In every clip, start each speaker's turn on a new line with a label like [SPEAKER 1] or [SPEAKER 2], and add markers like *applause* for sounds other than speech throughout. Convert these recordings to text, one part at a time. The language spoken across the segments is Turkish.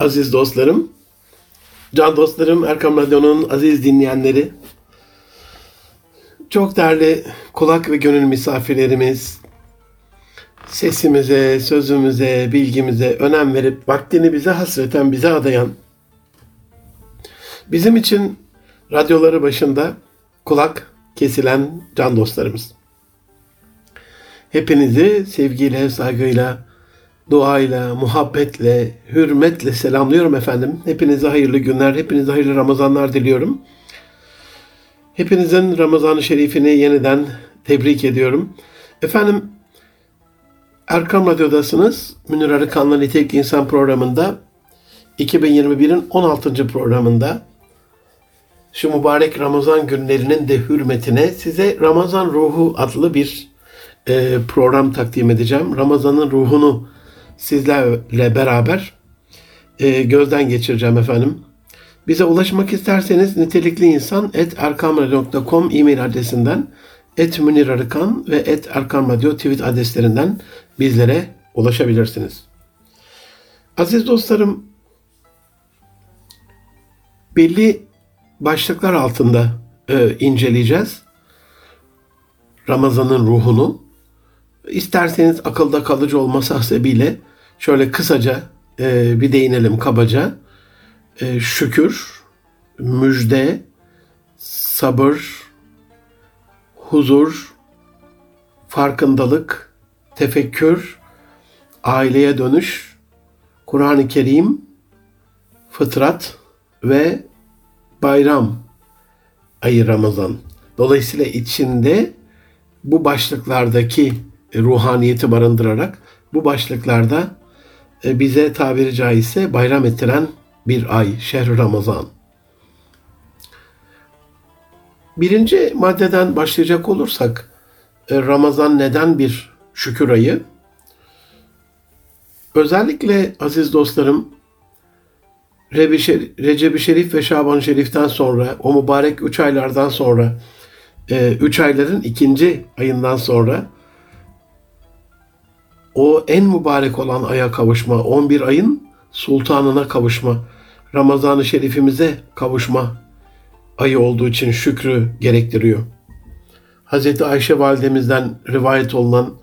[SPEAKER 1] aziz dostlarım, can dostlarım, Erkam Radyo'nun aziz dinleyenleri, çok değerli kulak ve gönül misafirlerimiz, sesimize, sözümüze, bilgimize önem verip vaktini bize hasreten, bize adayan, bizim için radyoları başında kulak kesilen can dostlarımız. Hepinizi sevgiyle, saygıyla, duayla, muhabbetle, hürmetle selamlıyorum efendim. Hepinize hayırlı günler, hepinize hayırlı Ramazanlar diliyorum. Hepinizin Ramazan-ı Şerifini yeniden tebrik ediyorum. Efendim, Erkam Radyo'dasınız. Münir Arıkan'la Nitelikli İnsan programında 2021'in 16. programında şu mübarek Ramazan günlerinin de hürmetine size Ramazan Ruhu adlı bir e, program takdim edeceğim. Ramazan'ın ruhunu sizlerle beraber e, gözden geçireceğim efendim. Bize ulaşmak isterseniz nitelikli insan et erkamradyo.com e-mail adresinden et Münir Arıkan ve et Radyo tweet adreslerinden bizlere ulaşabilirsiniz. Aziz dostlarım, belli başlıklar altında e, inceleyeceğiz. Ramazan'ın ruhunu. İsterseniz akılda kalıcı olması hasebiyle şöyle kısaca e, bir değinelim kabaca. E, şükür, müjde, sabır, huzur, farkındalık, tefekkür, aileye dönüş, Kur'an-ı Kerim, fıtrat ve bayram ayı Ramazan. Dolayısıyla içinde bu başlıklardaki ruhaniyeti barındırarak bu başlıklarda bize tabiri caizse bayram ettiren bir ay, şehr Ramazan. Birinci maddeden başlayacak olursak, e, Ramazan neden bir şükür ayı? Özellikle aziz dostlarım, Recep-i Şerif ve Şaban-ı Şerif'ten sonra, o mübarek üç aylardan sonra, e, üç ayların ikinci ayından sonra o en mübarek olan aya kavuşma, 11 ayın sultanına kavuşma, Ramazan-ı Şerifimize kavuşma ayı olduğu için şükrü gerektiriyor. Hz. Ayşe validemizden rivayet olunan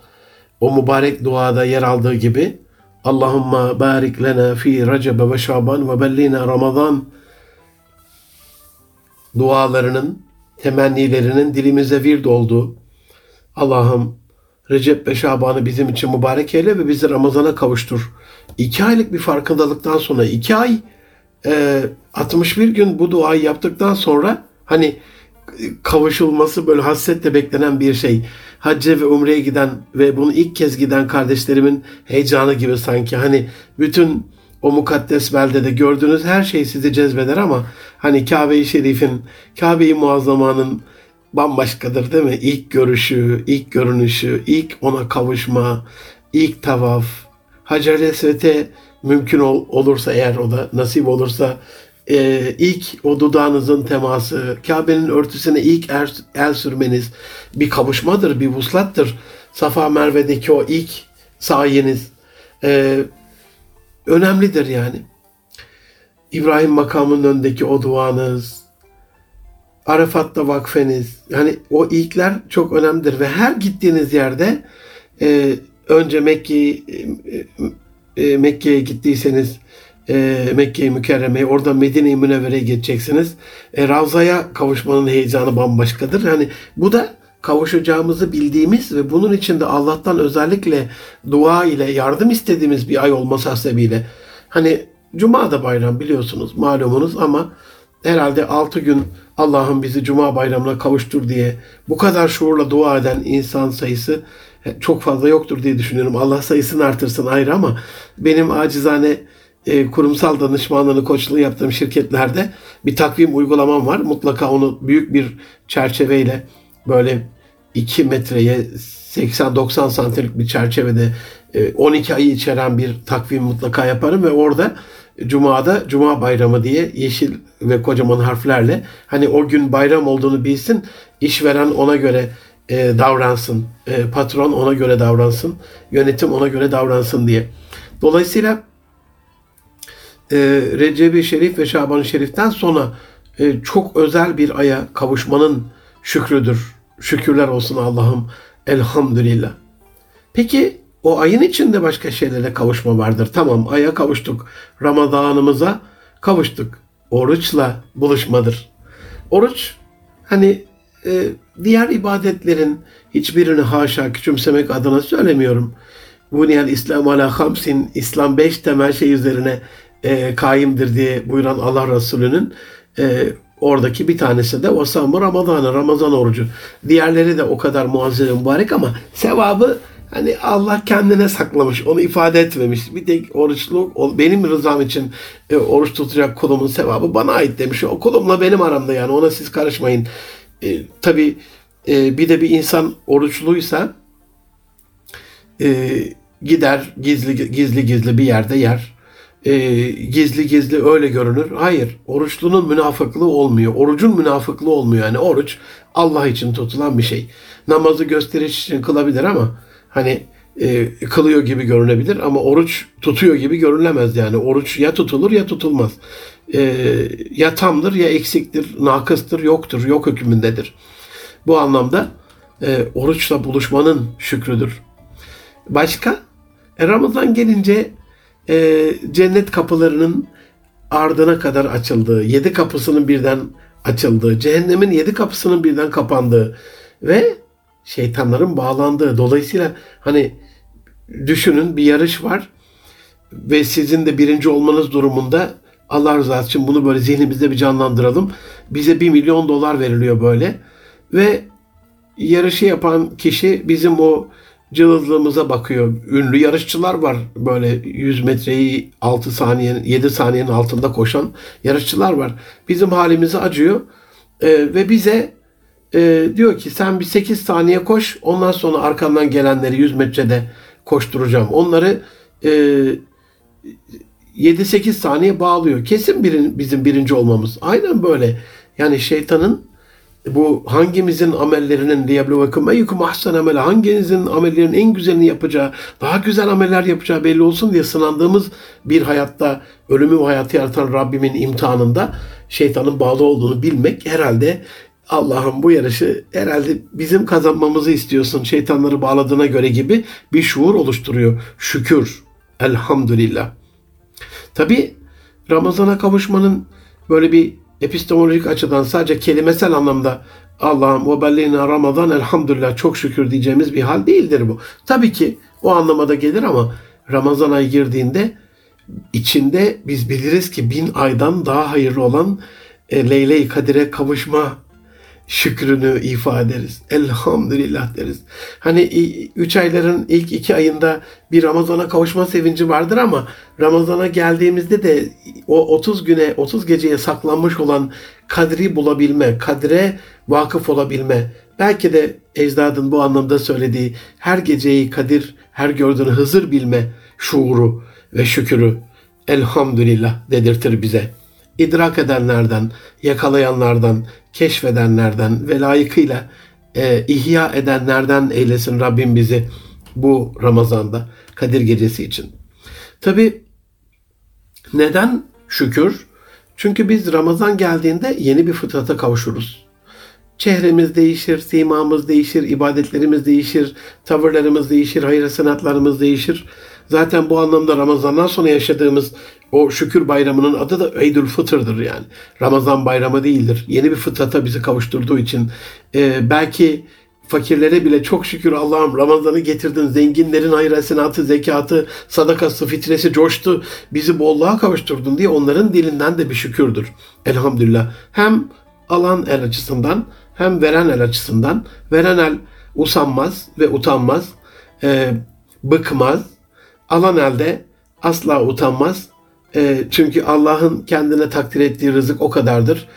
[SPEAKER 1] o mübarek duada yer aldığı gibi Allahumma barik lena fi Recebe ve Şaban ve bellina Ramazan dualarının, temennilerinin dilimize vird olduğu Allah'ım Recep ve Şaban'ı bizim için mübarek eyle ve bizi Ramazan'a kavuştur. İki aylık bir farkındalıktan sonra iki ay e, 61 gün bu duayı yaptıktan sonra hani kavuşulması böyle hasretle beklenen bir şey. Hacca ve umreye giden ve bunu ilk kez giden kardeşlerimin heyecanı gibi sanki. Hani bütün o mukaddes beldede gördüğünüz her şey sizi cezbeder ama hani Kabe-i Şerif'in, Kabe-i Muazzama'nın bambaşkadır değil mi? İlk görüşü, ilk görünüşü, ilk ona kavuşma, ilk tavaf, Hacer-i Esvet'e mümkün ol, olursa eğer o da nasip olursa e, ilk o dudağınızın teması, Kabe'nin örtüsüne ilk er, el sürmeniz bir kavuşmadır, bir vuslattır. Safa Merve'deki o ilk sayeniz e, önemlidir yani. İbrahim makamının önündeki o duanız, Arafat'ta vakfeniz, yani o ilkler çok önemlidir ve her gittiğiniz yerde e, önce Mekke e, e, Mekke'ye gittiyseniz e, Mekke-i Mükerreme'ye, oradan Medine-i Münevvere'ye geçeceksiniz. E, Ravza'ya kavuşmanın heyecanı bambaşkadır. Yani bu da kavuşacağımızı bildiğimiz ve bunun için de Allah'tan özellikle dua ile yardım istediğimiz bir ay olması hasebiyle. Hani Cuma da bayram biliyorsunuz malumunuz ama herhalde 6 gün Allah'ım bizi Cuma bayramına kavuştur diye bu kadar şuurla dua eden insan sayısı çok fazla yoktur diye düşünüyorum. Allah sayısını artırsın ayrı ama benim acizane e, kurumsal danışmanlığını, koçluğu yaptığım şirketlerde bir takvim uygulamam var. Mutlaka onu büyük bir çerçeveyle böyle 2 metreye 80-90 santimlik bir çerçevede 12 ayı içeren bir takvim mutlaka yaparım ve orada Cuma'da Cuma bayramı diye yeşil ve kocaman harflerle hani o gün bayram olduğunu bilsin, işveren ona göre e, davransın, e, patron ona göre davransın, yönetim ona göre davransın diye. Dolayısıyla e, Recep-i Şerif ve Şaban-ı Şerif'ten sonra e, çok özel bir aya kavuşmanın şükrüdür. Şükürler olsun Allah'ım. Elhamdülillah. Peki o ayın içinde başka şeylere kavuşma vardır. Tamam aya kavuştuk. Ramazanımıza kavuştuk. Oruçla buluşmadır. Oruç hani e, diğer ibadetlerin hiçbirini haşa küçümsemek adına söylemiyorum. Buniyel İslam ala hamsin, İslam beş temel şey üzerine e, kaimdir diye buyuran Allah Resulü'nün e, oradaki bir tanesi de o samı Ramazan'ı, Ramazan orucu. Diğerleri de o kadar muazzez mübarek ama sevabı hani Allah kendine saklamış, onu ifade etmemiş. Bir tek oruçlu, benim rızam için e, oruç tutacak kulumun sevabı bana ait demiş. O kulumla benim aramda yani ona siz karışmayın. E, tabii e, bir de bir insan oruçluysa e, gider gizli gizli gizli bir yerde yer. E, gizli gizli öyle görünür. Hayır. Oruçlunun münafıklığı olmuyor. Orucun münafıklığı olmuyor. Yani oruç Allah için tutulan bir şey. Namazı gösteriş için kılabilir ama hani e, kılıyor gibi görünebilir ama oruç tutuyor gibi görülemez yani. Oruç ya tutulur ya tutulmaz. E, ya tamdır ya eksiktir, nakıstır, yoktur, yok hükmündedir. Bu anlamda e, oruçla buluşmanın şükrüdür. Başka? E, Ramazan gelince e, cennet kapılarının ardına kadar açıldığı, yedi kapısının birden açıldığı, cehennemin yedi kapısının birden kapandığı ve şeytanların bağlandığı. Dolayısıyla hani düşünün bir yarış var ve sizin de birinci olmanız durumunda Allah rızası için bunu böyle zihnimizde bir canlandıralım. Bize bir milyon dolar veriliyor böyle ve yarışı yapan kişi bizim o cılızlığımıza bakıyor. Ünlü yarışçılar var böyle 100 metreyi 6 saniyenin 7 saniyenin altında koşan yarışçılar var. Bizim halimizi acıyor ee, ve bize e, diyor ki sen bir 8 saniye koş ondan sonra arkamdan gelenleri 100 metrede koşturacağım. Onları e, 7-8 saniye bağlıyor. Kesin birin, bizim birinci olmamız. Aynen böyle. Yani şeytanın bu hangimizin amellerinin liyebluvekum eyyukum ahsen amel hanginizin amellerinin en güzelini yapacağı, daha güzel ameller yapacağı belli olsun diye sınandığımız bir hayatta ölümü ve hayatı yaratan Rabbimin imtihanında şeytanın bağlı olduğunu bilmek herhalde Allah'ım bu yarışı herhalde bizim kazanmamızı istiyorsun şeytanları bağladığına göre gibi bir şuur oluşturuyor. Şükür. Elhamdülillah. Tabi Ramazan'a kavuşmanın böyle bir epistemolojik açıdan sadece kelimesel anlamda Allah'ım o belleyna Ramazan elhamdülillah çok şükür diyeceğimiz bir hal değildir bu. Tabii ki o anlamada gelir ama Ramazan ayı girdiğinde içinde biz biliriz ki bin aydan daha hayırlı olan e, Leyle-i Kadir'e kavuşma şükrünü ifade ederiz. Elhamdülillah deriz. Hani üç ayların ilk iki ayında bir Ramazan'a kavuşma sevinci vardır ama Ramazan'a geldiğimizde de o 30 güne, 30 geceye saklanmış olan kadri bulabilme, kadre vakıf olabilme, belki de ecdadın bu anlamda söylediği her geceyi kadir, her gördüğünü Hızır bilme şuuru ve şükürü elhamdülillah dedirtir bize. İdrak edenlerden, yakalayanlardan, keşfedenlerden ve layıkıyla e, ihya edenlerden eylesin Rabbim bizi bu Ramazan'da Kadir Gecesi için. Tabi neden şükür? Çünkü biz Ramazan geldiğinde yeni bir fıtrata kavuşuruz. Çehremiz değişir, simamız değişir, ibadetlerimiz değişir, tavırlarımız değişir, hayır sanatlarımız değişir. Zaten bu anlamda Ramazan'dan sonra yaşadığımız o şükür bayramının adı da Eydül Fıtır'dır yani. Ramazan bayramı değildir. Yeni bir fıtrata bizi kavuşturduğu için e, belki fakirlere bile çok şükür Allah'ım Ramazan'ı getirdin. Zenginlerin hayır hasenatı, zekatı, sadakası, fitresi coştu. Bizi bolluğa kavuşturdun diye onların dilinden de bir şükürdür. Elhamdülillah. Hem alan el açısından hem veren el açısından. Veren el usanmaz ve utanmaz. E, bıkmaz. Alan elde asla utanmaz e, çünkü Allah'ın kendine takdir ettiği rızık o kadardır.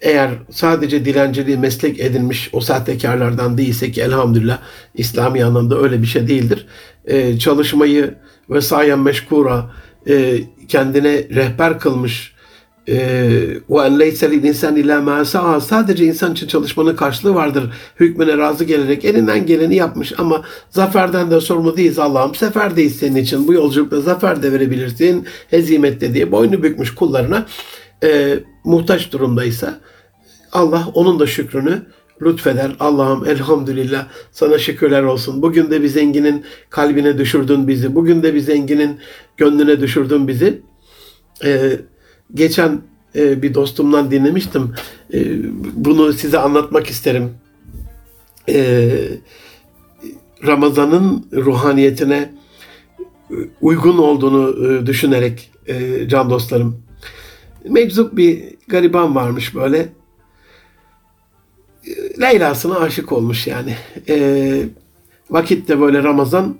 [SPEAKER 1] Eğer sadece dilenciliği meslek edinmiş o sahtekarlardan değilse ki elhamdülillah İslami anlamda öyle bir şey değildir. E, çalışmayı ve sayen meşkura e, kendine rehber kılmış insan illa ma sa'a sadece insan için çalışmanın karşılığı vardır. Hükmüne razı gelerek elinden geleni yapmış ama zaferden de sorumlu değiliz Allah'ım. Seferdeyiz senin için. Bu yolculukta zafer de verebilirsin. Hezimette diye boynu bükmüş kullarına e, muhtaç durumdaysa Allah onun da şükrünü lütfeder. Allah'ım elhamdülillah sana şükürler olsun. Bugün de bir zenginin kalbine düşürdün bizi. Bugün de bir zenginin gönlüne düşürdün bizi. Ee, geçen e, bir dostumdan dinlemiştim. E, bunu size anlatmak isterim. E, Ramazan'ın ruhaniyetine uygun olduğunu e, düşünerek e, can dostlarım. Meczup bir gariban varmış böyle. Leyla'sına aşık olmuş yani. E, vakitte böyle Ramazan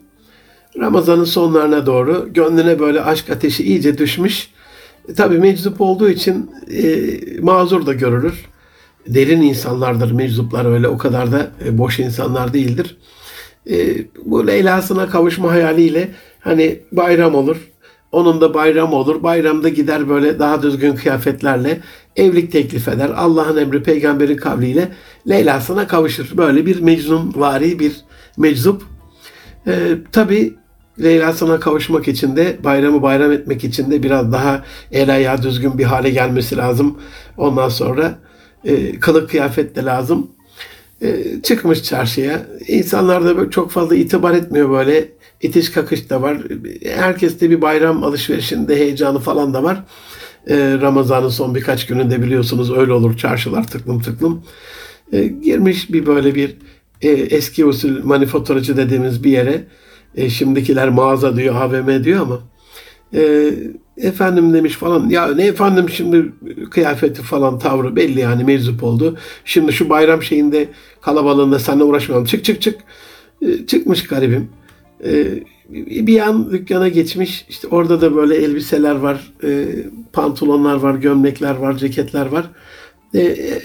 [SPEAKER 1] Ramazan'ın sonlarına doğru gönlüne böyle aşk ateşi iyice düşmüş. E, tabii meczup olduğu için e, mazur da görülür. Derin insanlardır meczuplar öyle o kadar da e, boş insanlar değildir. E, bu Leyla'sına kavuşma hayaliyle hani bayram olur. Onun da bayram olur. Bayramda gider böyle daha düzgün kıyafetlerle evlilik teklif eder. Allah'ın emri peygamberin kavliyle Leyla'sına kavuşur. Böyle bir mecnun vari bir meczup. E, Tabi Leyla'sına kavuşmak için de bayramı bayram etmek için de biraz daha el ayağı düzgün bir hale gelmesi lazım. Ondan sonra e, kılık kıyafet de lazım. E, çıkmış çarşıya. İnsanlar da çok fazla itibar etmiyor böyle. İtiş kakış da var. Herkeste bir bayram alışverişinde heyecanı falan da var. E, Ramazan'ın son birkaç gününde biliyorsunuz öyle olur çarşılar tıklım tıklım. E, girmiş bir böyle bir e, eski usul manifaturacı dediğimiz bir yere e, şimdikiler mağaza diyor, AVM diyor ama e, efendim demiş falan. Ya ne efendim şimdi kıyafeti falan tavrı belli yani meczup oldu. Şimdi şu bayram şeyinde kalabalığında seninle uğraşmayalım. Çık çık çık. E, çıkmış garibim. E, bir an dükkana geçmiş. İşte orada da böyle elbiseler var, e, pantolonlar var, gömlekler var, ceketler var. E,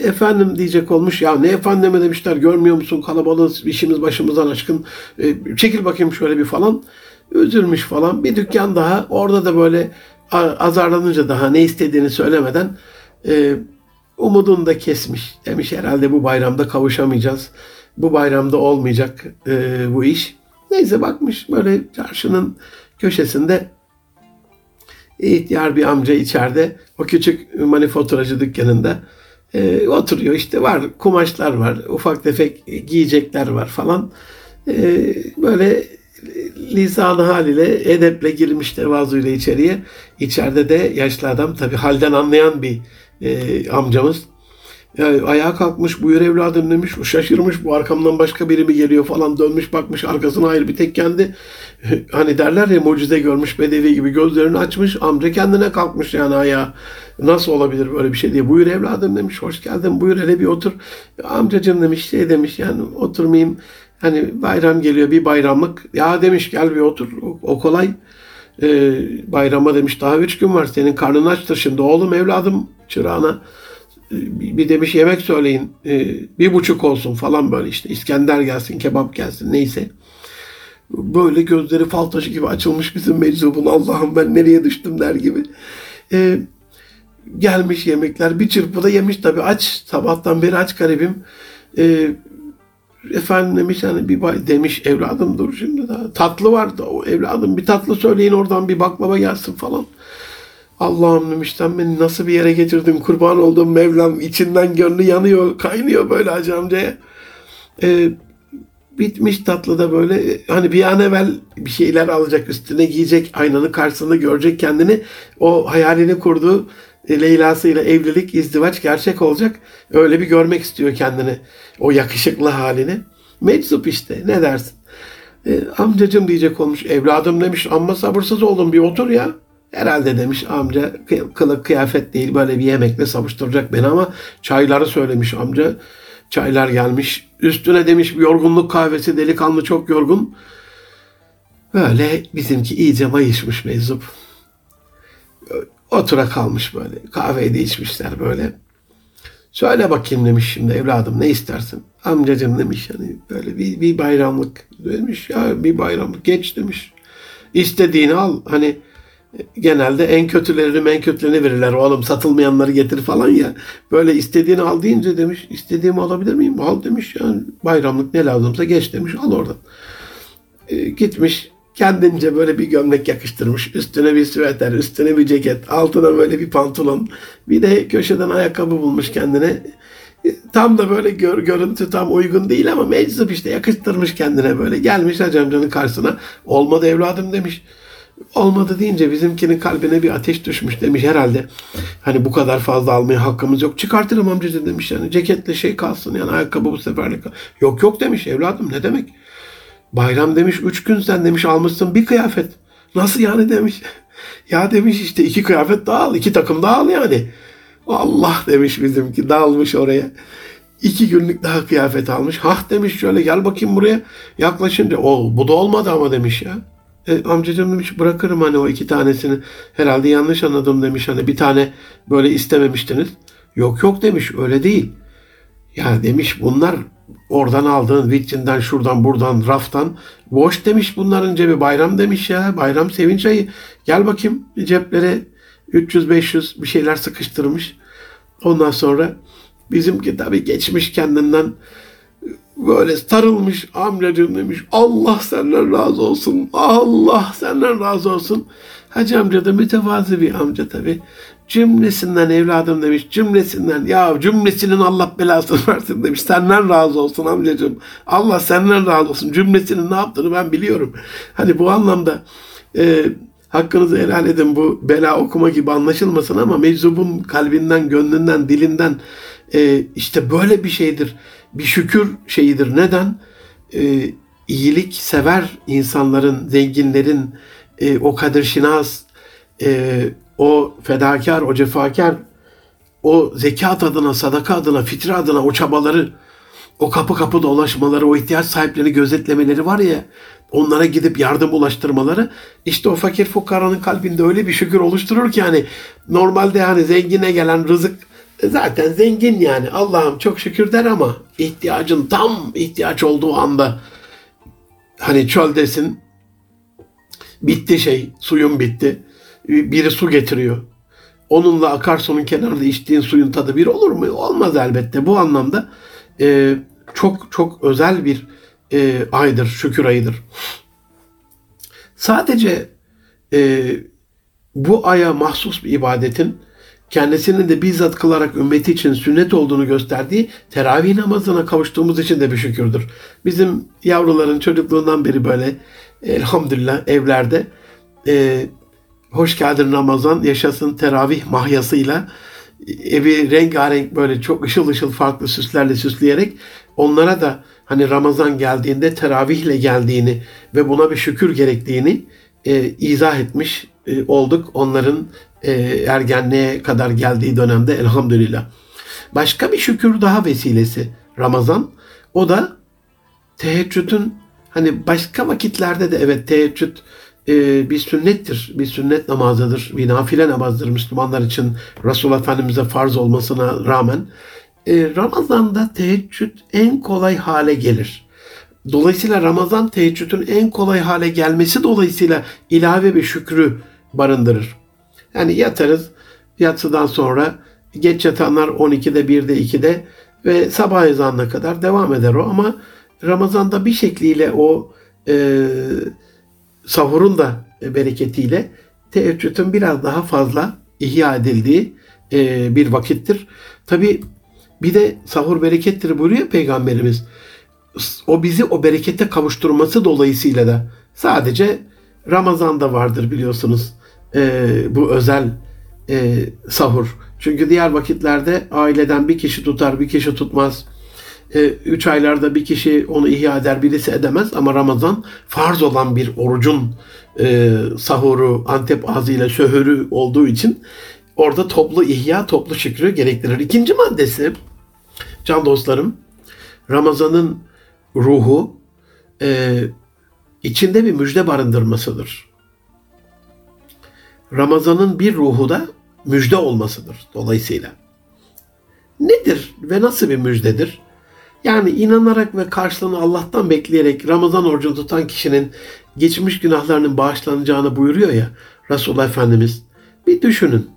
[SPEAKER 1] efendim diyecek olmuş. Ya ne efendime demişler görmüyor musun kalabalığız işimiz başımızdan aşkın. E, çekil bakayım şöyle bir falan. Üzülmüş falan. Bir dükkan daha. Orada da böyle azarlanınca daha ne istediğini söylemeden e, umudunu da kesmiş. Demiş herhalde bu bayramda kavuşamayacağız. Bu bayramda olmayacak e, bu iş. Neyse bakmış böyle çarşının köşesinde ihtiyar bir amca içeride o küçük manifaturacı dükkanında e, oturuyor işte var kumaşlar var ufak tefek giyecekler var falan. E, böyle lisanı haliyle edeple girmiş tevazuyla içeriye. İçeride de yaşlı adam tabi halden anlayan bir e, amcamız yani ayağa kalkmış buyur evladım demiş. Şaşırmış bu arkamdan başka biri mi geliyor falan dönmüş bakmış arkasına hayır bir tek kendi *laughs* hani derler ya mucize görmüş bedevi gibi gözlerini açmış. Amca kendine kalkmış yani ayağa. Nasıl olabilir böyle bir şey diye. Buyur evladım demiş. Hoş geldin buyur hele bir otur. Amcacım demiş şey demiş yani oturmayayım. Hani bayram geliyor bir bayramlık. Ya demiş gel bir otur. O, o kolay. Ee, bayrama demiş daha üç gün var. Senin karnın açtır şimdi oğlum evladım çırağına bir demiş yemek söyleyin e, bir buçuk olsun falan böyle işte İskender gelsin kebap gelsin neyse. Böyle gözleri fal taşı gibi açılmış bizim meczubun Allah'ım ben nereye düştüm der gibi. E, gelmiş yemekler bir çırpıda yemiş tabi aç sabahtan beri aç garibim. E, efendim demiş hani bir bay demiş evladım dur şimdi daha tatlı var da o evladım bir tatlı söyleyin oradan bir baklava gelsin falan. Allah'ım demiş beni nasıl bir yere getirdin? Kurban olduğum Mevlam içinden gönlü yanıyor kaynıyor böyle hacı amcaya. Ee, bitmiş tatlı da böyle hani bir an evvel bir şeyler alacak üstüne giyecek aynanın karşısında görecek kendini. O hayalini kurduğu e, Leyla'sıyla evlilik izdivaç gerçek olacak. Öyle bir görmek istiyor kendini o yakışıklı halini. Meczup işte ne dersin? E, amcacım diyecek olmuş evladım demiş amma sabırsız oldum bir otur ya Herhalde demiş amca kılık kıyafet değil böyle bir yemekle savuşturacak beni ama çayları söylemiş amca. Çaylar gelmiş. Üstüne demiş yorgunluk kahvesi delikanlı çok yorgun. Böyle bizimki iyice mayışmış meczup. Otura kalmış böyle. Kahveyi de içmişler böyle. Söyle bakayım demiş şimdi evladım ne istersin? Amcacım demiş yani böyle bir, bir bayramlık demiş ya bir bayramlık geç demiş. İstediğini al hani genelde en kötülerini en kötülerini verirler. Oğlum satılmayanları getir falan ya. Böyle istediğini al deyince demiş istediğimi alabilir miyim? Al demiş yani bayramlık ne lazımsa geç demiş al oradan. E, gitmiş kendince böyle bir gömlek yakıştırmış. Üstüne bir süveter, üstüne bir ceket, altına böyle bir pantolon. Bir de köşeden ayakkabı bulmuş kendine. E, Tam da böyle gör, görüntü tam uygun değil ama meczup işte yakıştırmış kendine böyle. Gelmiş Hacı amcanın karşısına. Olmadı evladım demiş. Olmadı deyince bizimkinin kalbine bir ateş düşmüş demiş herhalde. Hani bu kadar fazla almaya hakkımız yok. Çıkartırım amcacığım demiş yani. Ceketle şey kalsın yani ayakkabı bu seferlik. Yok yok demiş evladım ne demek. Bayram demiş üç gün sen demiş almışsın bir kıyafet. Nasıl yani demiş. *laughs* Ya demiş işte iki kıyafet daha al. iki takım daha al yani. Allah demiş bizimki dalmış oraya. İki günlük daha kıyafet almış. Hah demiş şöyle gel bakayım buraya. Yaklaşınca o bu da olmadı ama demiş ya. E, amcacığım demiş bırakırım hani o iki tanesini. Herhalde yanlış anladım demiş hani bir tane böyle istememiştiniz. Yok yok demiş öyle değil. Ya demiş bunlar oradan aldığın vitrinden şuradan buradan raftan boş demiş bunların cebi bayram demiş ya bayram sevinç ayı gel bakayım ceplere 300-500 bir şeyler sıkıştırmış. Ondan sonra bizimki tabii geçmiş kendinden böyle sarılmış amcacığım demiş Allah senden razı olsun Allah senden razı olsun. Hacı amca da mütevazı bir amca tabii. Cümlesinden evladım demiş cümlesinden ya cümlesinin Allah belasını *laughs* versin demiş. Senden razı olsun amcacığım Allah senden razı olsun. Cümlesinin ne yaptığını ben biliyorum. Hani bu anlamda e, hakkınızı helal edin bu bela okuma gibi anlaşılmasın ama meczubun kalbinden gönlünden dilinden e, işte böyle bir şeydir bir şükür şeyidir. Neden? E, iyilik sever insanların zenginlerin e, o kadir şinas e, o fedakar, o cefakar, o zekat adına, sadaka adına, fitre adına o çabaları, o kapı kapı dolaşmaları, o ihtiyaç sahiplerini gözetlemeleri var ya, onlara gidip yardım ulaştırmaları, işte o fakir fukaranın kalbinde öyle bir şükür oluşturur ki yani normalde hani zengine gelen rızık zaten zengin yani Allah'ım çok şükür der ama ihtiyacın tam ihtiyaç olduğu anda hani çöldesin bitti şey suyun bitti biri su getiriyor. Onunla akarsunun kenarında içtiğin suyun tadı bir olur mu? Olmaz elbette. Bu anlamda e, çok çok özel bir e, aydır, şükür ayıdır. Sadece e, bu aya mahsus bir ibadetin kendisinin de bizzat kılarak ümmeti için sünnet olduğunu gösterdiği teravih namazına kavuştuğumuz için de bir şükürdür. Bizim yavruların çocukluğundan beri böyle elhamdülillah evlerde e, hoş geldin Ramazan yaşasın teravih mahyasıyla evi rengarenk böyle çok ışıl ışıl farklı süslerle süsleyerek onlara da hani Ramazan geldiğinde teravihle geldiğini ve buna bir şükür gerektiğini e, izah etmiş e, olduk onların e, ergenliğe kadar geldiği dönemde elhamdülillah. Başka bir şükür daha vesilesi Ramazan. O da teheccüdün hani başka vakitlerde de evet teheccüd e, bir sünnettir, bir sünnet namazıdır, bir nafile namazdır Müslümanlar için Resul Efendimiz'e farz olmasına rağmen. E, Ramazan'da teheccüd en kolay hale gelir. Dolayısıyla Ramazan teheccüdün en kolay hale gelmesi dolayısıyla ilave bir şükrü barındırır. Yani yatarız yatsıdan sonra geç yatanlar 12'de 1'de 2'de ve sabah ezanına kadar devam eder o ama Ramazan'da bir şekliyle o e, sahurun da bereketiyle teheccüdün biraz daha fazla ihya edildiği e, bir vakittir. Tabi bir de sahur berekettir buyuruyor Peygamberimiz. O bizi o berekete kavuşturması dolayısıyla da sadece Ramazan'da vardır biliyorsunuz e, bu özel e, sahur. Çünkü diğer vakitlerde aileden bir kişi tutar, bir kişi tutmaz. E, üç aylarda bir kişi onu ihya eder, birisi edemez. Ama Ramazan farz olan bir orucun e, sahuru, Antep ağzıyla şöhürü olduğu için orada toplu ihya, toplu şükrü gerektirir. İkinci maddesi, can dostlarım, Ramazan'ın ruhu e, içinde bir müjde barındırmasıdır. Ramazan'ın bir ruhu da müjde olmasıdır dolayısıyla. Nedir ve nasıl bir müjdedir? Yani inanarak ve karşılığını Allah'tan bekleyerek Ramazan orucunu tutan kişinin geçmiş günahlarının bağışlanacağını buyuruyor ya. Resulullah Efendimiz bir düşünün.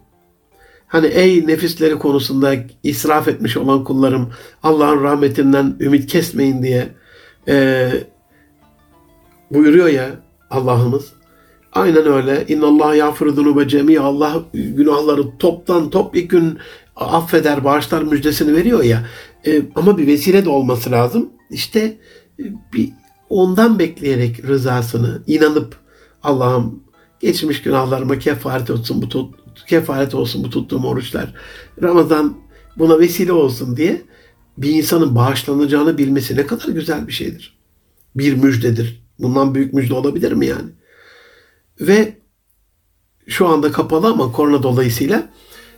[SPEAKER 1] Hani ey nefisleri konusunda israf etmiş olan kullarım Allah'ın rahmetinden ümit kesmeyin diye e, buyuruyor ya Allah'ımız. Aynen öyle. İnna Allah yağfiru ve cemi Allah günahları toptan top bir gün affeder, bağışlar müjdesini veriyor ya. E, ama bir vesile de olması lazım. İşte e, bir ondan bekleyerek rızasını inanıp Allah'ım geçmiş günahlarıma kefaret olsun bu tut, kefaret olsun bu tuttuğum oruçlar. Ramazan buna vesile olsun diye bir insanın bağışlanacağını bilmesi ne kadar güzel bir şeydir. Bir müjdedir. Bundan büyük müjde olabilir mi yani? Ve şu anda kapalı ama korona dolayısıyla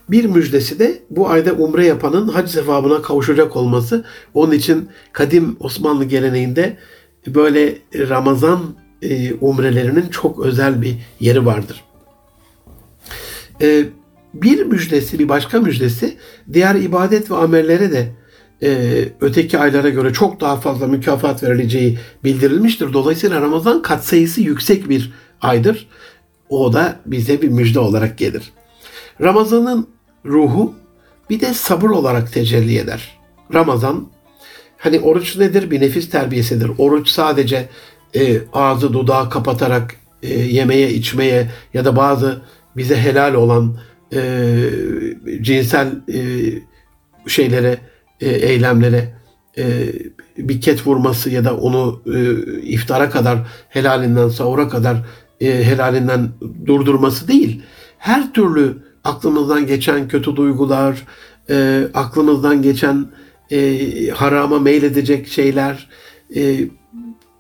[SPEAKER 1] bir müjdesi de bu ayda umre yapanın hac sevabına kavuşacak olması. Onun için kadim Osmanlı geleneğinde böyle Ramazan e, umrelerinin çok özel bir yeri vardır. E, bir müjdesi, bir başka müjdesi diğer ibadet ve amellere de e, öteki aylara göre çok daha fazla mükafat verileceği bildirilmiştir. Dolayısıyla Ramazan katsayısı yüksek bir aydır. O da bize bir müjde olarak gelir. Ramazan'ın ruhu bir de sabır olarak tecelli eder. Ramazan hani oruç nedir? Bir nefis terbiyesidir. Oruç sadece e, ağzı dudağı kapatarak e, yemeye içmeye ya da bazı bize helal olan e, cinsel e, şeylere e, eylemlere e, bir ket vurması ya da onu e, iftara kadar helalinden sahura kadar e, helalinden durdurması değil. Her türlü aklımızdan geçen kötü duygular, e, aklımızdan geçen e, harama meyledecek şeyler, e,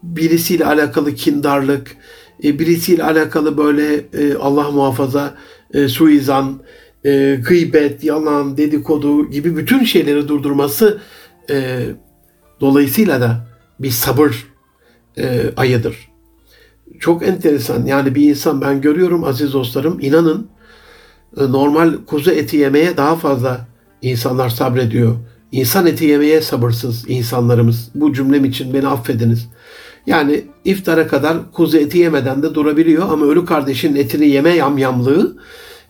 [SPEAKER 1] birisiyle alakalı kindarlık, e, birisiyle alakalı böyle e, Allah muhafaza e, suizan, e, gıybet, yalan, dedikodu gibi bütün şeyleri durdurması e, dolayısıyla da bir sabır e, ayıdır. Çok enteresan. Yani bir insan ben görüyorum aziz dostlarım inanın e, normal kuzu eti yemeye daha fazla insanlar sabrediyor. İnsan eti yemeye sabırsız insanlarımız. Bu cümlem için beni affediniz. Yani iftara kadar kuzu eti yemeden de durabiliyor ama ölü kardeşin etini yeme yamyamlığı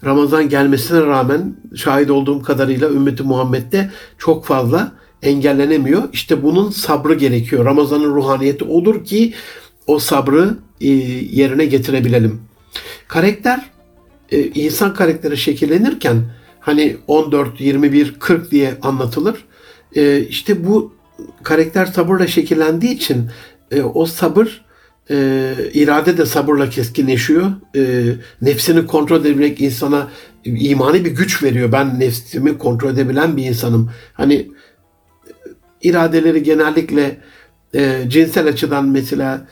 [SPEAKER 1] Ramazan gelmesine rağmen şahit olduğum kadarıyla ümmeti Muhammed'de çok fazla engellenemiyor. İşte bunun sabrı gerekiyor. Ramazan'ın ruhaniyeti odur ki o sabrı e, yerine getirebilelim. Karakter e, insan karakteri şekillenirken hani 14, 21, 40 diye anlatılır. E, işte bu karakter sabırla şekillendiği için o sabır irade de sabırla keskinleşiyor. Nefsini kontrol edebilmek insana imani bir güç veriyor. Ben nefsimi kontrol edebilen bir insanım. Hani iradeleri genellikle e, cinsel açıdan mesela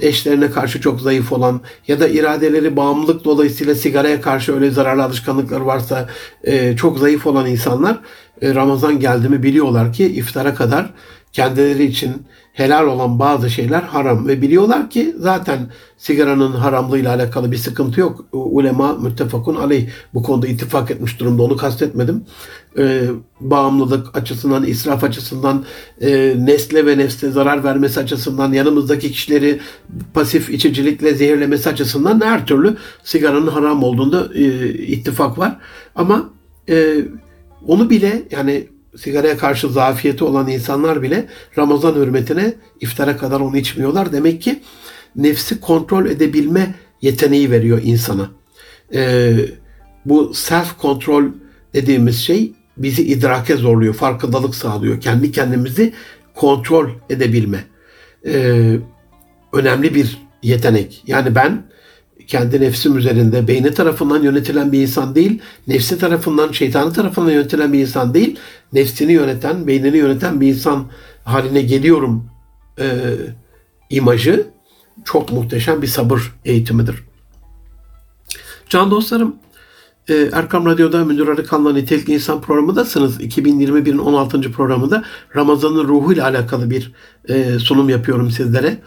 [SPEAKER 1] eşlerine karşı çok zayıf olan ya da iradeleri bağımlılık dolayısıyla sigaraya karşı öyle zararlı alışkanlıkları varsa e, çok zayıf olan insanlar e, Ramazan geldi mi biliyorlar ki iftara kadar kendileri için helal olan bazı şeyler haram ve biliyorlar ki zaten sigaranın haramlığıyla alakalı bir sıkıntı yok. Ulema müttefakun aleyh bu konuda ittifak etmiş durumda onu kastetmedim. Ee, bağımlılık açısından, israf açısından, e, nesle ve nefse zarar vermesi açısından, yanımızdaki kişileri pasif içicilikle zehirlemesi açısından her türlü sigaranın haram olduğunda e, ittifak var. Ama e, onu bile yani sigaraya karşı zafiyeti olan insanlar bile Ramazan hürmetine iftara kadar onu içmiyorlar. Demek ki nefsi kontrol edebilme yeteneği veriyor insana. Ee, bu self kontrol dediğimiz şey bizi idrake zorluyor, farkındalık sağlıyor. Kendi kendimizi kontrol edebilme. Ee, önemli bir yetenek. Yani ben kendi nefsim üzerinde beyni tarafından yönetilen bir insan değil, nefsi tarafından, şeytanı tarafından yönetilen bir insan değil, nefsini yöneten, beynini yöneten bir insan haline geliyorum e, imajı çok muhteşem bir sabır eğitimidir. Can dostlarım, e, Erkam Radyo'da Münir Arıkan'la Nitelikli İnsan programındasınız. 2021'in 16. programında Ramazan'ın ruhuyla alakalı bir e, sunum yapıyorum sizlere.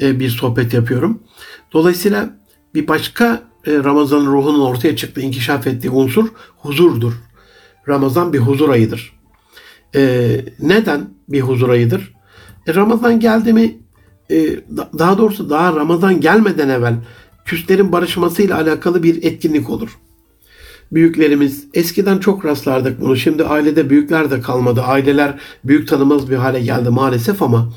[SPEAKER 1] E, bir sohbet yapıyorum. Dolayısıyla bir başka e, Ramazan ruhunun ortaya çıktığı, inkişaf ettiği unsur huzurdur. Ramazan bir huzur ayıdır. E, neden bir huzur ayıdır? E, Ramazan geldi mi, daha doğrusu daha Ramazan gelmeden evvel küslerin barışmasıyla alakalı bir etkinlik olur. Büyüklerimiz eskiden çok rastlardık bunu. Şimdi ailede büyükler de kalmadı. Aileler büyük tanımaz bir hale geldi maalesef ama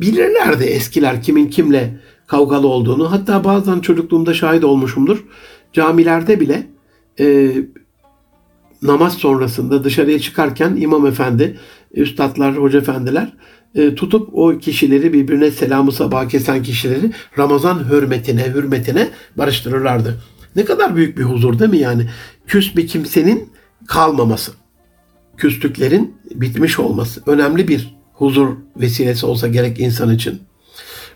[SPEAKER 1] bilirlerdi eskiler kimin kimle kavgalı olduğunu. Hatta bazen çocukluğumda şahit olmuşumdur. Camilerde bile e, namaz sonrasında dışarıya çıkarken imam efendi, üstadlar, hoca efendiler e, tutup o kişileri birbirine selamı sabah kesen kişileri Ramazan hürmetine, hürmetine barıştırırlardı. Ne kadar büyük bir huzur değil mi yani? Küs bir kimsenin kalmaması. Küslüklerin bitmiş olması. Önemli bir huzur vesilesi olsa gerek insan için.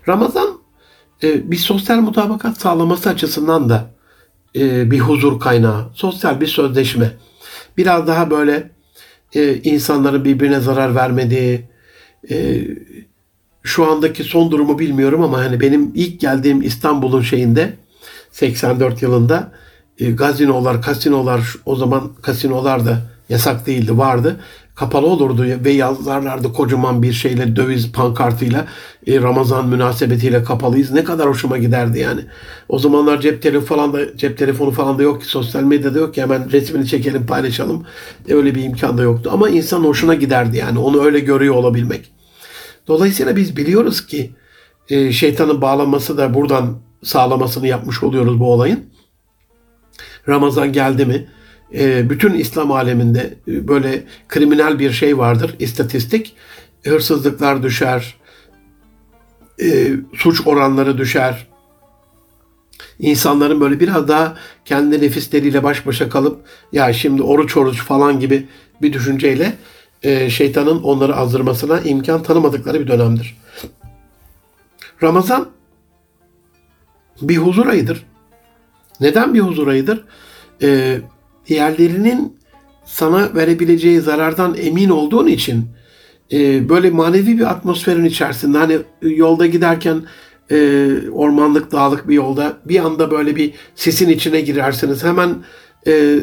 [SPEAKER 1] Ramazan e, bir sosyal mutabakat sağlaması açısından da e, bir huzur kaynağı. Sosyal bir sözleşme. Biraz daha böyle e, insanların birbirine zarar vermediği, şu andaki son durumu bilmiyorum ama hani benim ilk geldiğim İstanbul'un şeyinde 84 yılında e, gazinolar, kasinolar o zaman kasinolar da yasak değildi vardı. Kapalı olurdu ve yazarlardı kocaman bir şeyle döviz pankartıyla e, Ramazan münasebetiyle kapalıyız. Ne kadar hoşuma giderdi yani. O zamanlar cep telefonu falan da cep telefonu falan da yok ki sosyal medyada yok ki hemen resmini çekelim paylaşalım. E, öyle bir imkan da yoktu ama insan hoşuna giderdi yani onu öyle görüyor olabilmek. Dolayısıyla biz biliyoruz ki e, şeytanın bağlanması da buradan sağlamasını yapmış oluyoruz bu olayın. Ramazan geldi mi e, bütün İslam aleminde e, böyle kriminal bir şey vardır, istatistik. Hırsızlıklar düşer, e, suç oranları düşer. İnsanların böyle biraz daha kendi nefisleriyle baş başa kalıp ya şimdi oruç oruç falan gibi bir düşünceyle şeytanın onları azdırmasına imkan tanımadıkları bir dönemdir. Ramazan bir huzur ayıdır. Neden bir huzur ayıdır? Ee, diğerlerinin sana verebileceği zarardan emin olduğun için e, böyle manevi bir atmosferin içerisinde hani yolda giderken e, ormanlık dağlık bir yolda bir anda böyle bir sesin içine girersiniz. Hemen e,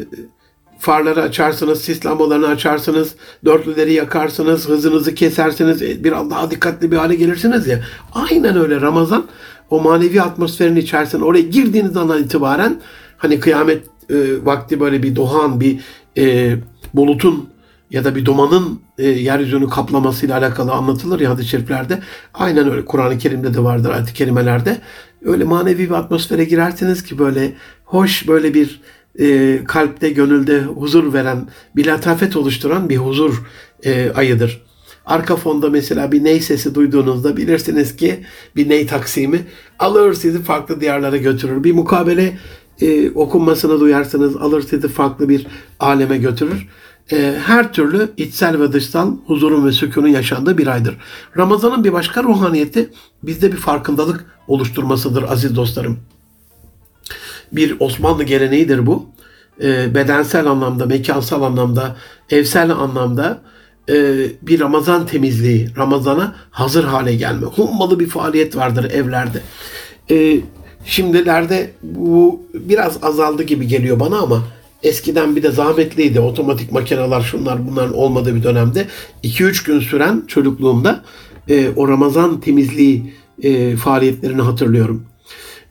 [SPEAKER 1] farları açarsınız, sis lambalarını açarsınız, dörtlüleri yakarsınız, hızınızı kesersiniz, e, biraz daha dikkatli bir hale gelirsiniz ya. Aynen öyle Ramazan o manevi atmosferin içerisinde oraya girdiğiniz andan itibaren hani kıyamet e, vakti böyle bir doğan bir e, bulutun ya da bir dumanın e, yeryüzünü kaplamasıyla alakalı anlatılır ya hadis-i şeriflerde. Aynen öyle Kur'an-ı Kerim'de de vardır ayet-i kerimelerde. Öyle manevi bir atmosfere girersiniz ki böyle hoş böyle bir e, kalpte, gönülde huzur veren, bir latafet oluşturan bir huzur e, ayıdır. Arka fonda mesela bir ney sesi duyduğunuzda bilirsiniz ki bir ney taksimi alır sizi farklı diyarlara götürür. Bir mukabele e, okunmasını duyarsınız alır sizi farklı bir aleme götürür. E, her türlü içsel ve dışsal huzurun ve sükunun yaşandığı bir aydır. Ramazan'ın bir başka ruhaniyeti bizde bir farkındalık oluşturmasıdır aziz dostlarım. Bir Osmanlı geleneğidir bu. E, bedensel anlamda, mekansal anlamda, evsel anlamda e, bir Ramazan temizliği, Ramazan'a hazır hale gelme. Hummalı bir faaliyet vardır evlerde. Şimdilerde bu biraz azaldı gibi geliyor bana ama eskiden bir de zahmetliydi. Otomatik makineler şunlar bunların olmadığı bir dönemde 2-3 gün süren çocukluğumda e, o Ramazan temizliği e, faaliyetlerini hatırlıyorum.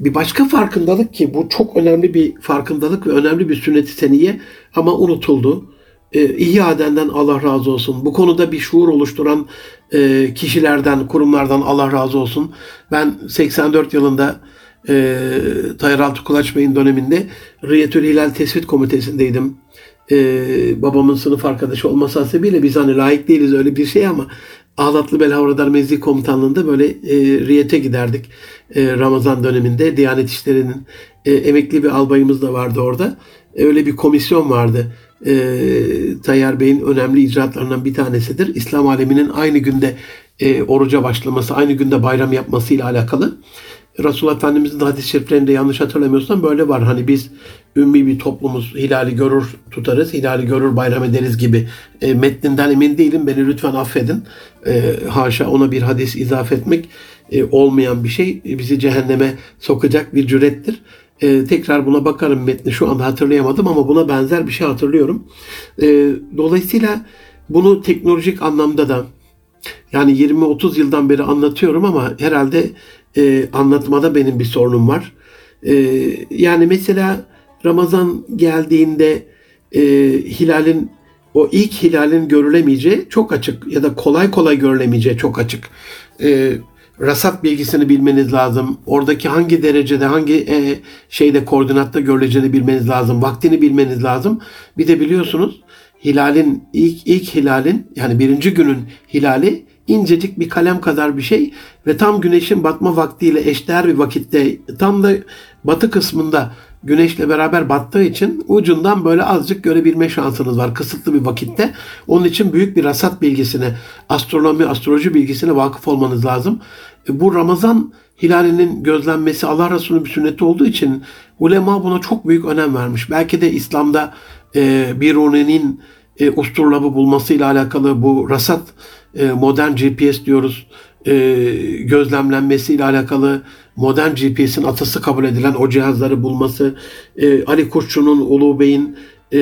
[SPEAKER 1] Bir başka farkındalık ki bu çok önemli bir farkındalık ve önemli bir sünnet-i seniye ama unutuldu e, ihya edenden Allah razı olsun. Bu konuda bir şuur oluşturan e, kişilerden, kurumlardan Allah razı olsun. Ben 84 yılında e, Tayyar Altı Kulaç Bey'in döneminde Riyetül Hilal Tespit Komitesi'ndeydim. E, babamın sınıf arkadaşı olması hasebiyle biz hani layık değiliz öyle bir şey ama Ağlatlı Belhavradar Mezli Komutanlığı'nda böyle e, Riyet'e giderdik e, Ramazan döneminde. Diyanet İşleri'nin e, emekli bir albayımız da vardı orada. E, öyle bir komisyon vardı e, Tayyar Bey'in önemli icraatlarından bir tanesidir. İslam aleminin aynı günde e, oruca başlaması, aynı günde bayram yapmasıyla alakalı. Resulullah Efendimiz'in de hadis-i şeriflerinde yanlış hatırlamıyorsam böyle var. Hani biz ümmi bir toplumuz, hilali görür tutarız, hilali görür bayram ederiz gibi. E, metninden emin değilim, beni lütfen affedin. E, haşa ona bir hadis izafe etmek e, olmayan bir şey. Bizi cehenneme sokacak bir cürettir. E, tekrar buna bakarım metni şu anda hatırlayamadım ama buna benzer bir şey hatırlıyorum. E, dolayısıyla bunu teknolojik anlamda da yani 20-30 yıldan beri anlatıyorum ama herhalde e, anlatmada benim bir sorunum var. E, yani mesela Ramazan geldiğinde e, hilalin o ilk hilalin görülemeyeceği çok açık ya da kolay kolay görülemeyeceği çok açık. E, rasat bilgisini bilmeniz lazım. Oradaki hangi derecede, hangi e, şeyde koordinatta görüleceğini bilmeniz lazım. Vaktini bilmeniz lazım. Bir de biliyorsunuz hilalin ilk ilk hilalin yani birinci günün hilali incecik bir kalem kadar bir şey ve tam güneşin batma vaktiyle eşdeğer bir vakitte tam da batı kısmında güneşle beraber battığı için ucundan böyle azıcık görebilme şansınız var kısıtlı bir vakitte. Onun için büyük bir rasat bilgisine, astronomi, astroloji bilgisine vakıf olmanız lazım. E, bu Ramazan hilalinin gözlenmesi Allah Resulü'nün bir sünneti olduğu için ulema buna çok büyük önem vermiş. Belki de İslam'da e, Biruni'nin e, usturlabı bulmasıyla alakalı bu rasat modern GPS diyoruz. E, gözlemlenmesiyle alakalı modern GPS'in atası kabul edilen o cihazları bulması, e, Ali Kurtçu'nun, Ulu Bey'in e,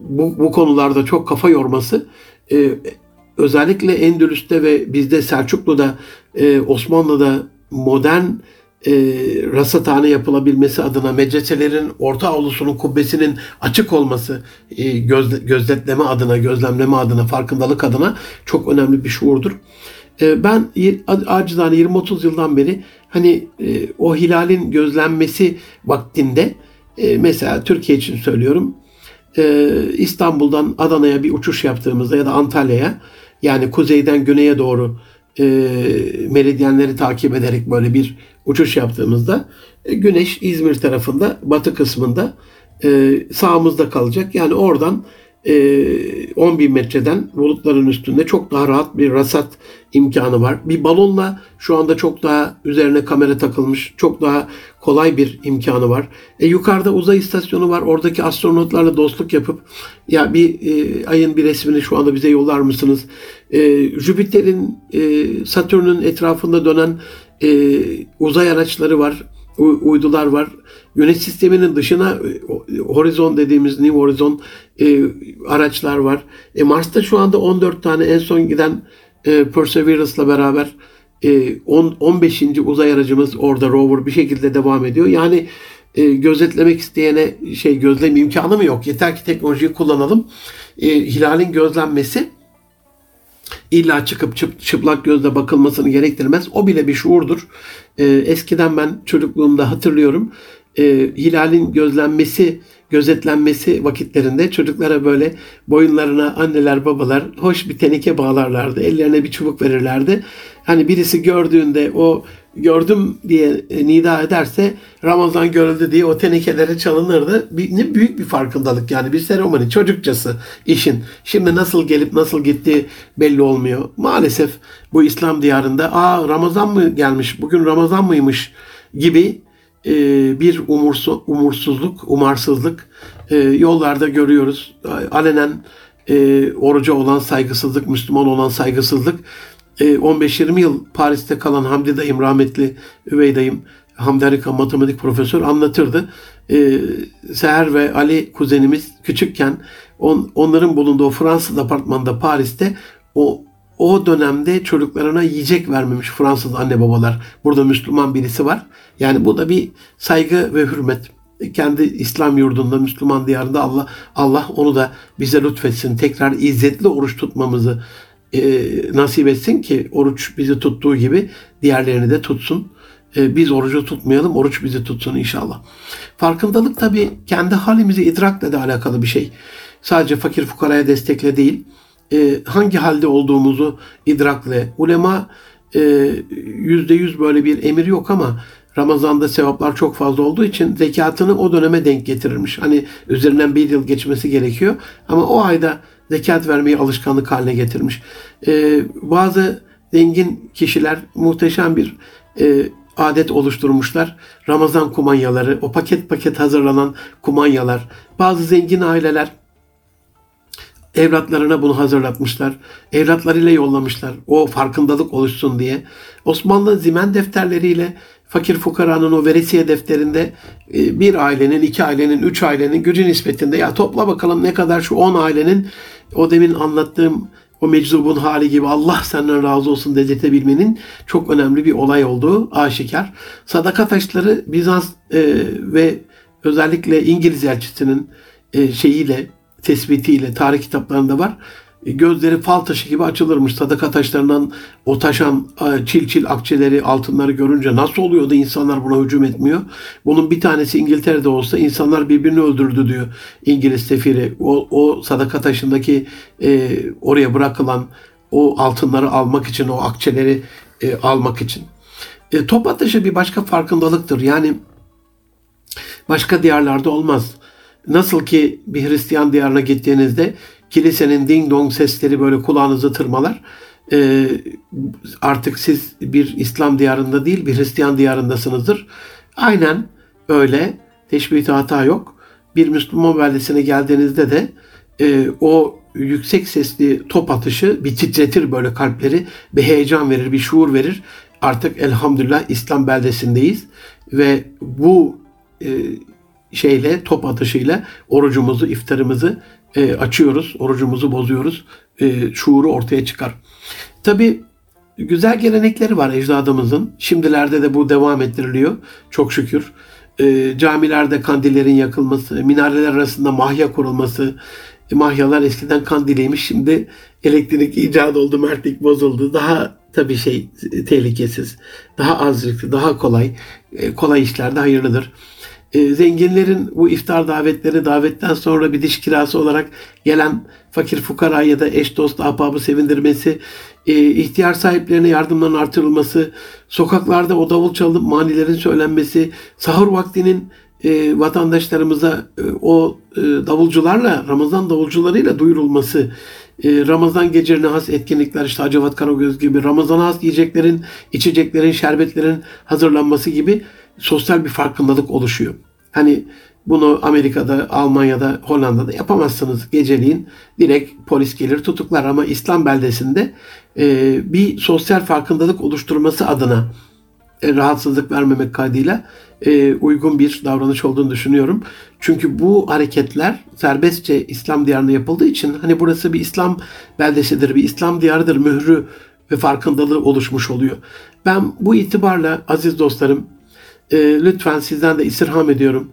[SPEAKER 1] bu, bu konularda çok kafa yorması. E, özellikle Endülüs'te ve bizde Selçuklu'da, e, Osmanlı'da modern e, rasathane yapılabilmesi adına medreselerin orta avlusunun kubbesinin açık olması e, göz, gözetleme adına, gözlemleme adına, farkındalık adına çok önemli bir şuurdur. E, ben acizane 20-30 yıldan beri hani e, o hilalin gözlenmesi vaktinde e, mesela Türkiye için söylüyorum e, İstanbul'dan Adana'ya bir uçuş yaptığımızda ya da Antalya'ya yani kuzeyden güneye doğru e, meridyenleri takip ederek böyle bir uçuş yaptığımızda e, güneş İzmir tarafında batı kısmında e, sağımızda kalacak. Yani oradan 10 ee, bin metreden bulutların üstünde çok daha rahat bir rasat imkanı var. Bir balonla şu anda çok daha üzerine kamera takılmış, çok daha kolay bir imkanı var. E, yukarıda uzay istasyonu var. Oradaki astronotlarla dostluk yapıp ya bir e, ayın bir resmini şu anda bize yollar mısınız? E, Jüpiter'in, e, Satürn'ün etrafında dönen e, uzay araçları var uydular var. Güneş sisteminin dışına e, horizon dediğimiz New Horizon e, araçlar var. E, Mars'ta şu anda 14 tane en son giden e, Perseverance'la beraber e, 10, 15. uzay aracımız orada rover bir şekilde devam ediyor. Yani e, gözetlemek isteyene şey gözlem imkanı mı yok? Yeter ki teknolojiyi kullanalım. E, hilalin gözlenmesi illa çıkıp çıp, çıplak gözle bakılmasını gerektirmez. O bile bir şuurdur. E, eskiden ben çocukluğumda hatırlıyorum. E, hilalin gözlenmesi, gözetlenmesi vakitlerinde çocuklara böyle boyunlarına anneler babalar hoş bir teneke bağlarlardı. Ellerine bir çubuk verirlerdi. Hani birisi gördüğünde o gördüm diye e, nida ederse Ramazan görüldü diye o tenekelere çalınırdı. Bir, ne büyük bir farkındalık yani bir seremoni çocukçası işin. Şimdi nasıl gelip nasıl gitti belli olmuyor. Maalesef bu İslam diyarında aa Ramazan mı gelmiş bugün Ramazan mıymış gibi e, bir umursu, umursuzluk, umarsızlık e, yollarda görüyoruz. Alenen e, oruca olan saygısızlık, Müslüman olan saygısızlık 15-20 e, yıl Paris'te kalan Hamdi dayım, rahmetli üvey dayım, Hamdi Harika matematik profesör anlatırdı. Seher ve Ali kuzenimiz küçükken on, onların bulunduğu Fransız apartmanda Paris'te o o dönemde çocuklarına yiyecek vermemiş Fransız anne babalar. Burada Müslüman birisi var. Yani bu da bir saygı ve hürmet. Kendi İslam yurdunda, Müslüman diyarında Allah Allah onu da bize lütfetsin. Tekrar izzetli oruç tutmamızı e, nasip etsin ki oruç bizi tuttuğu gibi diğerlerini de tutsun. E, biz orucu tutmayalım, oruç bizi tutsun inşallah. Farkındalık tabii kendi halimizi idrakle de alakalı bir şey. Sadece fakir fukaraya destekle değil, e, hangi halde olduğumuzu idrakle. Ulema e, yüzde yüz böyle bir emir yok ama Ramazan'da sevaplar çok fazla olduğu için zekatını o döneme denk getirirmiş. Hani üzerinden bir yıl geçmesi gerekiyor. Ama o ayda zekat vermeyi alışkanlık haline getirmiş. Ee, bazı zengin kişiler muhteşem bir e, adet oluşturmuşlar. Ramazan kumanyaları, o paket paket hazırlanan kumanyalar. Bazı zengin aileler evlatlarına bunu hazırlatmışlar. Evlatlarıyla yollamışlar. O farkındalık oluşsun diye. Osmanlı zimen defterleriyle fakir fukaranın o veresiye defterinde e, bir ailenin, iki ailenin, üç ailenin gücü nispetinde ya topla bakalım ne kadar şu on ailenin o demin anlattığım o meczubun hali gibi Allah senden razı olsun dedirtebilmenin çok önemli bir olay olduğu aşikar. Sadaka taşları Bizans e, ve özellikle İngiliz elçisinin e, şeyiyle, tespitiyle tarih kitaplarında var. E, gözleri fal taşı gibi açılırmış. Sadaka taşlarından o taşan e, çil çil akçeleri, altınları görünce nasıl oluyor da insanlar buna hücum etmiyor? Bunun bir tanesi İngiltere'de olsa insanlar birbirini öldürdü diyor İngiliz sefiri. O, o sadaka taşındaki e, oraya bırakılan o altınları almak için, o akçeleri e, almak için. E, top atışı bir başka farkındalıktır. Yani başka diyarlarda olmaz. Nasıl ki bir Hristiyan diyarına gittiğinizde kilisenin ding dong sesleri böyle kulağınızı tırmalar. Ee, artık siz bir İslam diyarında değil bir Hristiyan diyarındasınızdır. Aynen öyle. Teşbihte hata yok. Bir Müslüman beldesine geldiğinizde de e, o yüksek sesli top atışı bir titretir böyle kalpleri, bir heyecan verir, bir şuur verir. Artık elhamdülillah İslam beldesindeyiz ve bu e, şeyle top atışıyla orucumuzu, iftarımızı e, açıyoruz, orucumuzu bozuyoruz, e, şuuru ortaya çıkar. Tabi güzel gelenekleri var ecdadımızın. Şimdilerde de bu devam ettiriliyor çok şükür. E, camilerde kandillerin yakılması, minareler arasında mahya kurulması, e, mahyalar eskiden kandiliymiş, şimdi elektrik icat oldu, mertlik bozuldu. Daha tabii şey tehlikesiz, daha az riskli, daha kolay, e, kolay işler de hayırlıdır e, zenginlerin bu iftar davetleri davetten sonra bir diş kirası olarak gelen fakir fukara ya da eş dost ahbabı sevindirmesi, e, ihtiyar sahiplerine yardımların artırılması, sokaklarda o davul çalıp manilerin söylenmesi, sahur vaktinin e, vatandaşlarımıza e, o e, davulcularla, Ramazan davulcularıyla duyurulması, Ramazan gecelerine has etkinlikler işte Hacavat Karagöz gibi, Ramazan has yiyeceklerin, içeceklerin, şerbetlerin hazırlanması gibi sosyal bir farkındalık oluşuyor. Hani bunu Amerika'da, Almanya'da, Hollanda'da yapamazsınız. Geceliğin direkt polis gelir tutuklar ama İslam beldesinde e, bir sosyal farkındalık oluşturması adına e, rahatsızlık vermemek kaydıyla e, uygun bir davranış olduğunu düşünüyorum. Çünkü bu hareketler serbestçe İslam diyarında yapıldığı için hani burası bir İslam beldesidir, bir İslam diyarıdır mührü ve farkındalığı oluşmuş oluyor. Ben bu itibarla aziz dostlarım e, lütfen sizden de istirham ediyorum.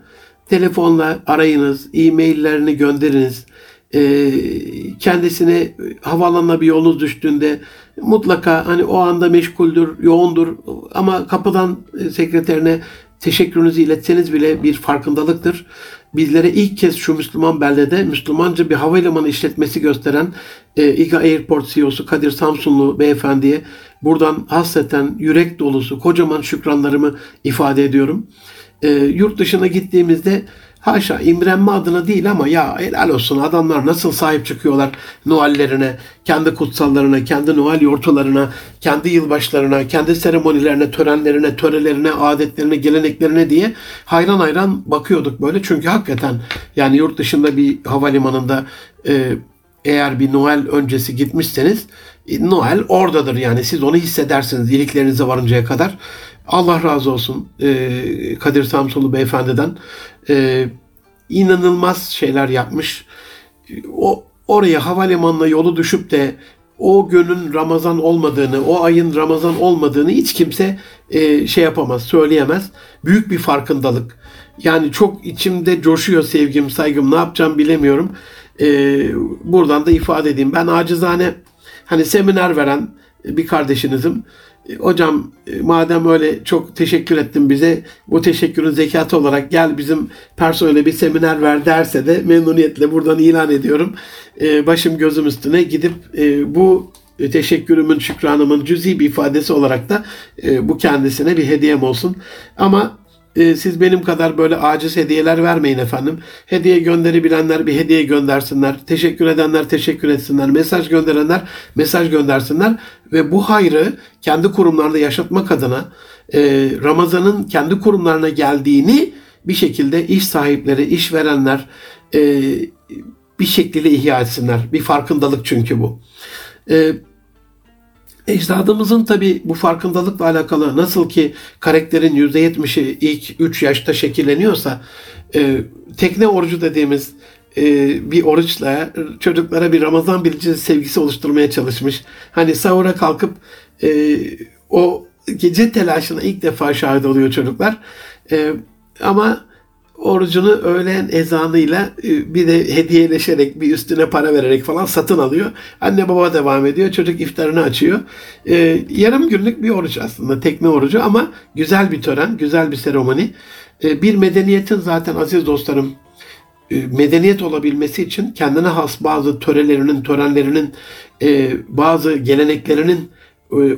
[SPEAKER 1] Telefonla arayınız, e-maillerini gönderiniz. E, kendisine havaalanına bir yolunuz düştüğünde mutlaka hani o anda meşguldür, yoğundur ama kapıdan e, sekreterine teşekkürünüzü iletseniz bile bir farkındalıktır. Bizlere ilk kez şu Müslüman beldede Müslümanca bir havalimanı işletmesi gösteren e, İGA Airport CEO'su Kadir Samsunlu beyefendiye buradan hasreten yürek dolusu kocaman şükranlarımı ifade ediyorum. E, yurt dışına gittiğimizde Haşa imrenme adına değil ama ya helal olsun adamlar nasıl sahip çıkıyorlar Noel'lerine, kendi kutsallarına, kendi Noel yortularına, kendi yılbaşlarına, kendi seremonilerine, törenlerine, törelerine, adetlerine, geleneklerine diye hayran hayran bakıyorduk böyle. Çünkü hakikaten yani yurt dışında bir havalimanında e, eğer bir Noel öncesi gitmişseniz e, Noel oradadır yani siz onu hissedersiniz iliklerinize varıncaya kadar. Allah razı olsun e, Kadir Samsunlu beyefendiden. E, inanılmaz şeyler yapmış. O oraya havalimanına yolu düşüp de o günün Ramazan olmadığını, o ayın Ramazan olmadığını hiç kimse e, şey yapamaz, söyleyemez. Büyük bir farkındalık. Yani çok içimde coşuyor sevgim, saygım. Ne yapacağım bilemiyorum. E, buradan da ifade edeyim. Ben acizane hani seminer veren bir kardeşinizim. E, hocam e, madem öyle çok teşekkür ettin bize bu teşekkürün zekatı olarak gel bizim personele bir seminer ver derse de memnuniyetle buradan ilan ediyorum. E, başım gözüm üstüne gidip bu teşekkürümün, şükranımın cüzi bir ifadesi olarak da bu kendisine bir hediyem olsun. Ama e, siz benim kadar böyle aciz hediyeler vermeyin efendim. Hediye gönderebilenler bir hediye göndersinler. Teşekkür edenler teşekkür etsinler. Mesaj gönderenler mesaj göndersinler. Ve bu hayrı kendi kurumlarında yaşatmak adına e, Ramazan'ın kendi kurumlarına geldiğini bir şekilde iş sahipleri, işverenler e, bir şekilde ihya etsinler. Bir farkındalık çünkü bu. E, Ecdadımızın tabi bu farkındalıkla alakalı nasıl ki karakterin %70'i ilk 3 yaşta şekilleniyorsa e, tekne orucu dediğimiz e, bir oruçla çocuklara bir Ramazan bilinci sevgisi oluşturmaya çalışmış. Hani sahura kalkıp e, o gece telaşına ilk defa şahit oluyor çocuklar. E, ama orucunu öğlen ezanıyla e, bir de hediyeleşerek bir üstüne para vererek falan satın alıyor. Anne baba devam ediyor. Çocuk iftarını açıyor. Ee, yarım günlük bir oruç aslında. Tekne orucu ama güzel bir tören, güzel bir seremoni. Ee, bir medeniyetin zaten aziz dostlarım e, medeniyet olabilmesi için kendine has bazı törelerinin, törenlerinin, e, bazı geleneklerinin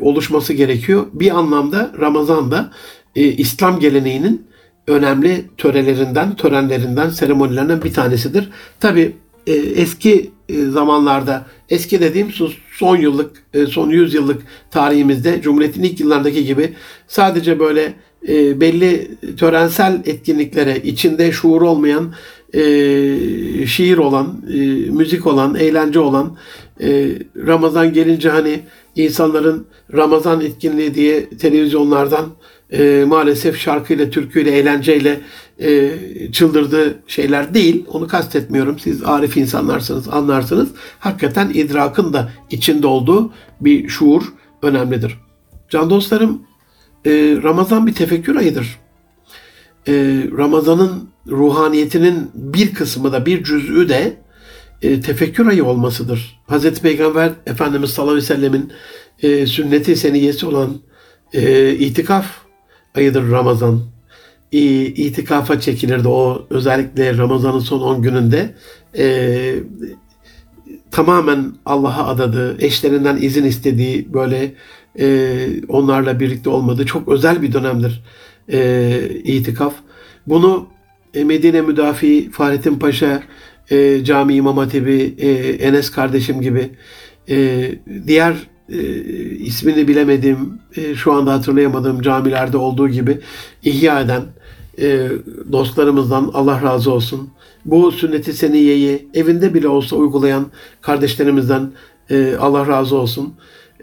[SPEAKER 1] oluşması gerekiyor. Bir anlamda Ramazan'da İslam geleneğinin önemli törelerinden, törenlerinden, seremonilerinden bir tanesidir. Tabi e, eski e, zamanlarda, eski dediğim son yıllık, e, son yüz yıllık tarihimizde Cumhuriyet'in ilk yıllardaki gibi sadece böyle e, belli törensel etkinliklere içinde şuur olmayan, e, şiir olan, e, müzik olan, eğlence olan, e, Ramazan gelince hani insanların Ramazan etkinliği diye televizyonlardan e, maalesef şarkıyla, türküyle, eğlenceyle e, çıldırdığı şeyler değil. Onu kastetmiyorum. Siz arif insanlarsınız, anlarsınız. Hakikaten idrakın da içinde olduğu bir şuur önemlidir. Can dostlarım, e, Ramazan bir tefekkür ayıdır. E, Ramazan'ın ruhaniyetinin bir kısmı da, bir cüz'ü de e, tefekkür ayı olmasıdır. Hazreti Peygamber Efendimiz sallallahu aleyhi ve sellemin e, sünneti seniyesi olan e, itikaf ayıdır Ramazan. İtikafa çekilirdi o özellikle Ramazan'ın son 10 gününde. E, tamamen Allah'a adadığı, eşlerinden izin istediği böyle e, onlarla birlikte olmadığı çok özel bir dönemdir e, itikaf. Bunu e, Medine Müdafi Fahrettin Paşa e, Cami İmam Hatibi e, Enes kardeşim gibi e, diğer e, ismini bilemediğim, e, şu anda hatırlayamadığım camilerde olduğu gibi ihya eden e, dostlarımızdan Allah razı olsun. Bu sünneti seniyeyi evinde bile olsa uygulayan kardeşlerimizden e, Allah razı olsun.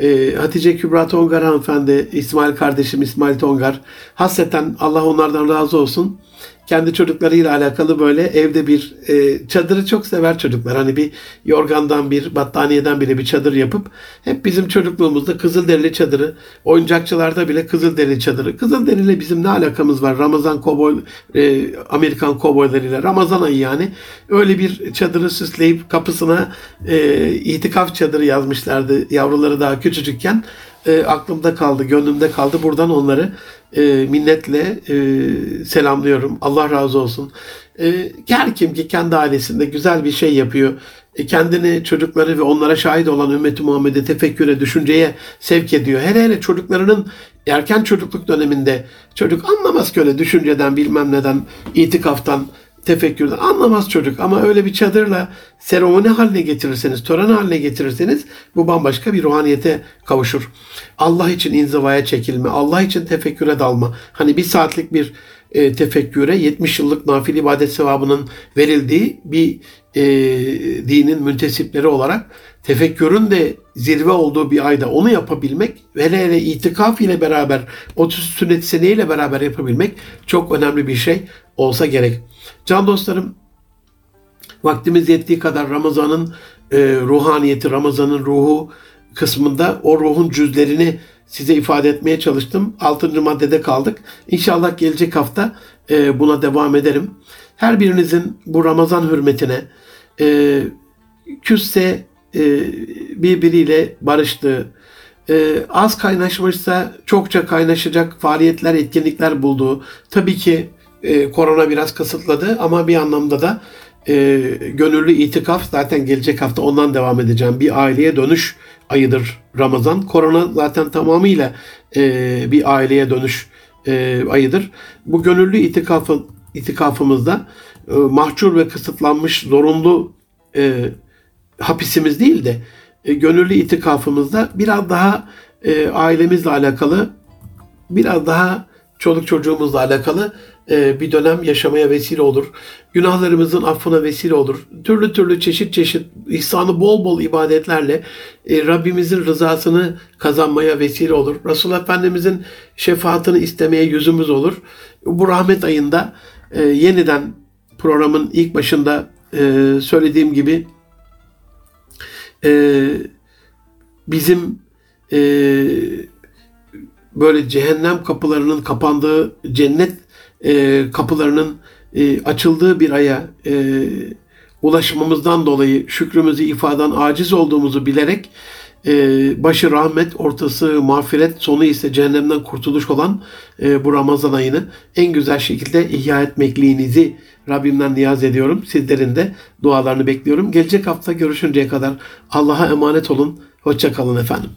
[SPEAKER 1] E, Hatice Kübra Tongar hanımefendi, İsmail kardeşim İsmail Tongar. Hasreten Allah onlardan razı olsun kendi çocuklarıyla alakalı böyle evde bir e, çadırı çok sever çocuklar. Hani bir yorgandan bir battaniyeden bile bir çadır yapıp hep bizim çocukluğumuzda Kızılderili çadırı, oyuncakçılarda bile Kızılderili çadırı. Kızılderili bizim ne alakamız var? Ramazan kovboy, e, Amerikan kovboylarıyla Ramazan ayı yani. Öyle bir çadırı süsleyip kapısına e, itikaf çadırı yazmışlardı yavruları daha küçücükken e, aklımda kaldı, gönlümde kaldı. Buradan onları e, minnetle e, selamlıyorum. Allah razı olsun. E, her kim ki kendi ailesinde güzel bir şey yapıyor, e, kendini çocukları ve onlara şahit olan ümmeti Muhammed'e tefekküre, düşünceye sevk ediyor. Hele hele çocuklarının erken çocukluk döneminde çocuk anlamaz ki öyle düşünceden bilmem neden, itikaftan, tefekkürden anlamaz çocuk ama öyle bir çadırla seremoni haline getirirseniz, tören haline getirirseniz bu bambaşka bir ruhaniyete kavuşur. Allah için inzivaya çekilme, Allah için tefekküre dalma. Hani bir saatlik bir e, tefekküre 70 yıllık nafil ibadet sevabının verildiği bir e, dinin müntesipleri olarak tefekkürün de zirve olduğu bir ayda onu yapabilmek hele hele itikaf ile beraber o sünnet seneyle beraber yapabilmek çok önemli bir şey olsa gerek. Can dostlarım vaktimiz yettiği kadar Ramazan'ın e, ruhaniyeti, Ramazan'ın ruhu kısmında o ruhun cüzlerini size ifade etmeye çalıştım. Altıncı maddede kaldık. İnşallah gelecek hafta e, buna devam ederim. Her birinizin bu Ramazan hürmetine e, küsse e, birbiriyle barıştığı, e, az kaynaşmışsa çokça kaynaşacak faaliyetler, etkinlikler bulduğu, tabii ki e, korona biraz kısıtladı ama bir anlamda da e, gönüllü itikaf zaten gelecek hafta ondan devam edeceğim. Bir aileye dönüş ayıdır Ramazan. Korona zaten tamamıyla e, bir aileye dönüş e, ayıdır. Bu gönüllü itikafı, itikafımızda e, mahcur ve kısıtlanmış zorunlu e, hapisimiz değil de e, gönüllü itikafımızda biraz daha e, ailemizle alakalı biraz daha çoluk çocuğumuzla alakalı bir dönem yaşamaya vesile olur. Günahlarımızın affına vesile olur. Türlü türlü çeşit çeşit ihsanı bol bol ibadetlerle e, Rabbimizin rızasını kazanmaya vesile olur. Resulullah Efendimizin şefaatini istemeye yüzümüz olur. Bu rahmet ayında e, yeniden programın ilk başında e, söylediğim gibi e, bizim e, böyle cehennem kapılarının kapandığı, cennet e, kapılarının e, açıldığı bir aya e, ulaşmamızdan dolayı şükrümüzü ifaden aciz olduğumuzu bilerek e, başı rahmet, ortası mağfiret, sonu ise cehennemden kurtuluş olan e, bu Ramazan ayını en güzel şekilde ihya etmekliğinizi Rabbimden niyaz ediyorum. Sizlerin de dualarını bekliyorum. Gelecek hafta görüşünceye kadar Allah'a emanet olun. Hoşça kalın efendim.